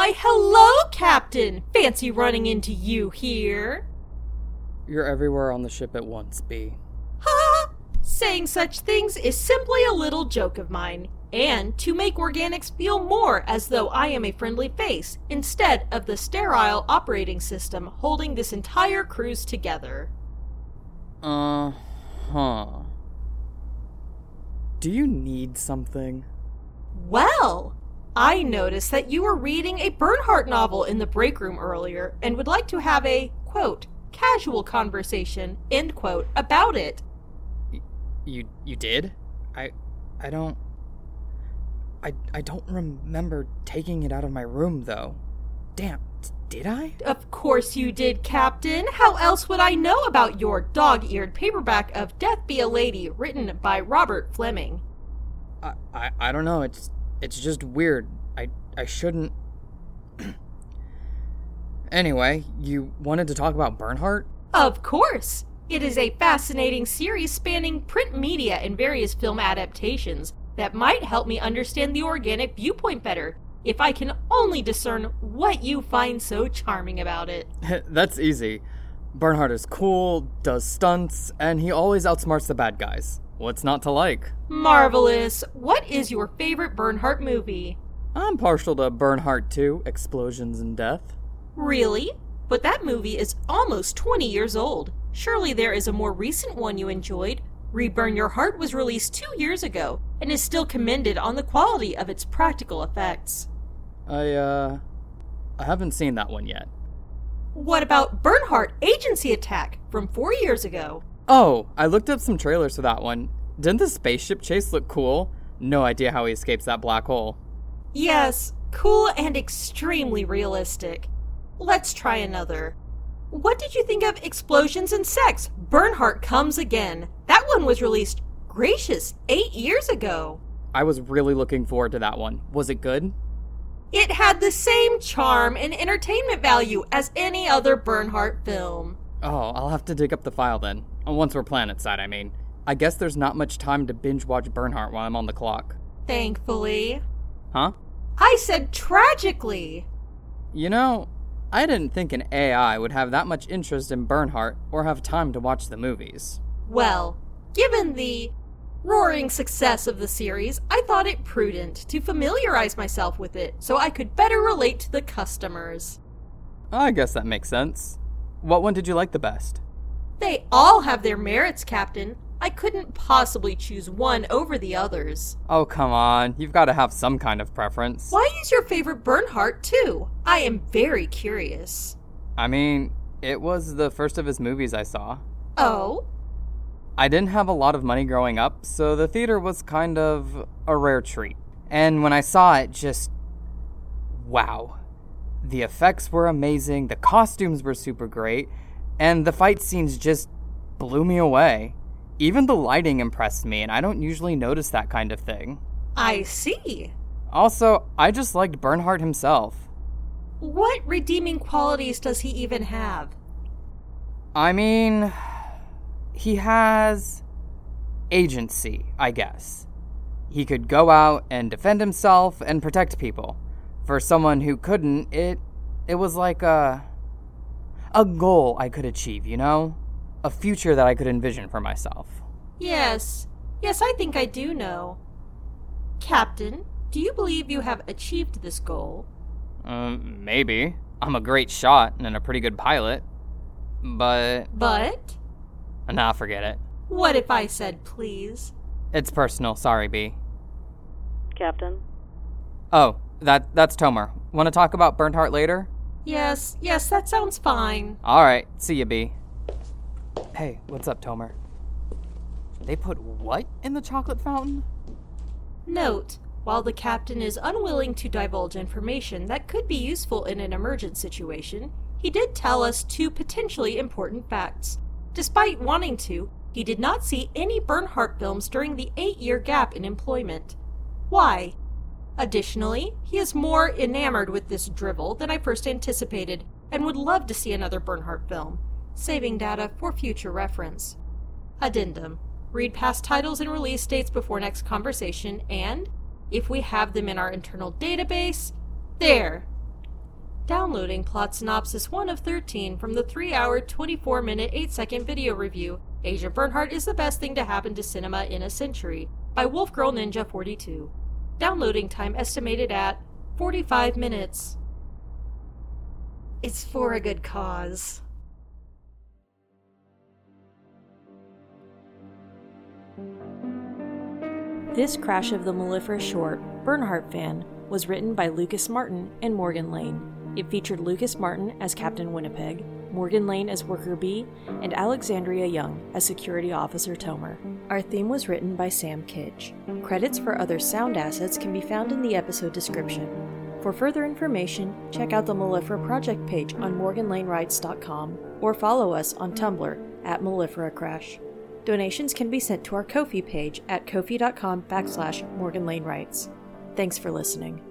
Why, hello, Captain! Fancy running into you here. You're everywhere on the ship at once, B. Ha! Saying such things is simply a little joke of mine, and to make organics feel more as though I am a friendly face instead of the sterile operating system holding this entire cruise together. Uh huh. Do you need something? Well, I noticed that you were reading a Burnhart novel in the break room earlier and would like to have a, quote, casual conversation, end quote, about it. Y- you you did? I I don't I I don't remember taking it out of my room though. Damn, d- did I? Of course you did, Captain. How else would I know about your dog eared paperback of Death Be a Lady, written by Robert Fleming? I, I I don't know. It's it's just weird. I I shouldn't. anyway, you wanted to talk about Burnhart? Of course! It is a fascinating series spanning print media and various film adaptations that might help me understand the organic viewpoint better, if I can only discern what you find so charming about it. That's easy. Burnhart is cool, does stunts, and he always outsmarts the bad guys. What's not to like? Marvelous! What is your favorite Burnhart movie? I'm partial to Burnhart too, Explosions and Death. Really? But that movie is almost 20 years old. Surely there is a more recent one you enjoyed. Reburn Your Heart was released two years ago and is still commended on the quality of its practical effects. I, uh. I haven't seen that one yet. What about Burnhart Agency Attack from four years ago? Oh, I looked up some trailers for that one. Didn't the spaceship chase look cool? No idea how he escapes that black hole. Yes, cool and extremely realistic. Let's try another. What did you think of Explosions and Sex? Burnhart Comes Again. That one was released, gracious, eight years ago. I was really looking forward to that one. Was it good? It had the same charm and entertainment value as any other Burnhart film. Oh, I'll have to dig up the file then. Once we're planet side, I mean. I guess there's not much time to binge watch Burnhart while I'm on the clock. Thankfully. Huh? I said tragically. You know, I didn't think an AI would have that much interest in Burnhart or have time to watch the movies. Well, given the roaring success of the series, I thought it prudent to familiarize myself with it so I could better relate to the customers. I guess that makes sense. What one did you like the best? They all have their merits, Captain. I couldn't possibly choose one over the others. Oh, come on. You've got to have some kind of preference. Why is your favorite Burnhart, too? I am very curious. I mean, it was the first of his movies I saw. Oh? I didn't have a lot of money growing up, so the theater was kind of a rare treat. And when I saw it, just. wow. The effects were amazing, the costumes were super great, and the fight scenes just blew me away. Even the lighting impressed me, and I don't usually notice that kind of thing. I see. Also, I just liked Burnhart himself. What redeeming qualities does he even have? I mean, he has agency, I guess. He could go out and defend himself and protect people. For someone who couldn't, it it was like a a goal I could achieve, you know? A future that I could envision for myself. Yes. Yes, I think I do know. Captain, do you believe you have achieved this goal? Um, maybe. I'm a great shot and a pretty good pilot. But But nah, forget it. what if I said please? It's personal, sorry, B. Captain. Oh, that that's Tomer. Want to talk about Burnhart later? Yes, yes, that sounds fine. All right, see you, B. Hey, what's up, Tomer? They put what in the chocolate fountain? Note, while the captain is unwilling to divulge information that could be useful in an emergent situation, he did tell us two potentially important facts. Despite wanting to, he did not see any Burnhart films during the eight year gap in employment. Why? Additionally, he is more enamored with this drivel than I first anticipated and would love to see another Burnhart film, saving data for future reference. Addendum Read past titles and release dates before next conversation, and, if we have them in our internal database, there. Downloading plot synopsis 1 of 13 from the 3 hour, 24 minute, 8 second video review Asia Burnhart is the best thing to happen to cinema in a century by Wolf Girl Ninja 42. Downloading time estimated at 45 minutes. It's for a good cause. This Crash of the Mellifera short, Burnhart fan, was written by Lucas Martin and Morgan Lane. It featured Lucas Martin as Captain Winnipeg, Morgan Lane as Worker B, and Alexandria Young as Security Officer Tomer. Our theme was written by Sam Kitsch. Credits for other sound assets can be found in the episode description. For further information, check out the Mellifera project page on morganlanewrites.com or follow us on Tumblr at Mellifera Crash. Donations can be sent to our Ko-fi page at ko-fi.com backslash morganlanewrites. Thanks for listening.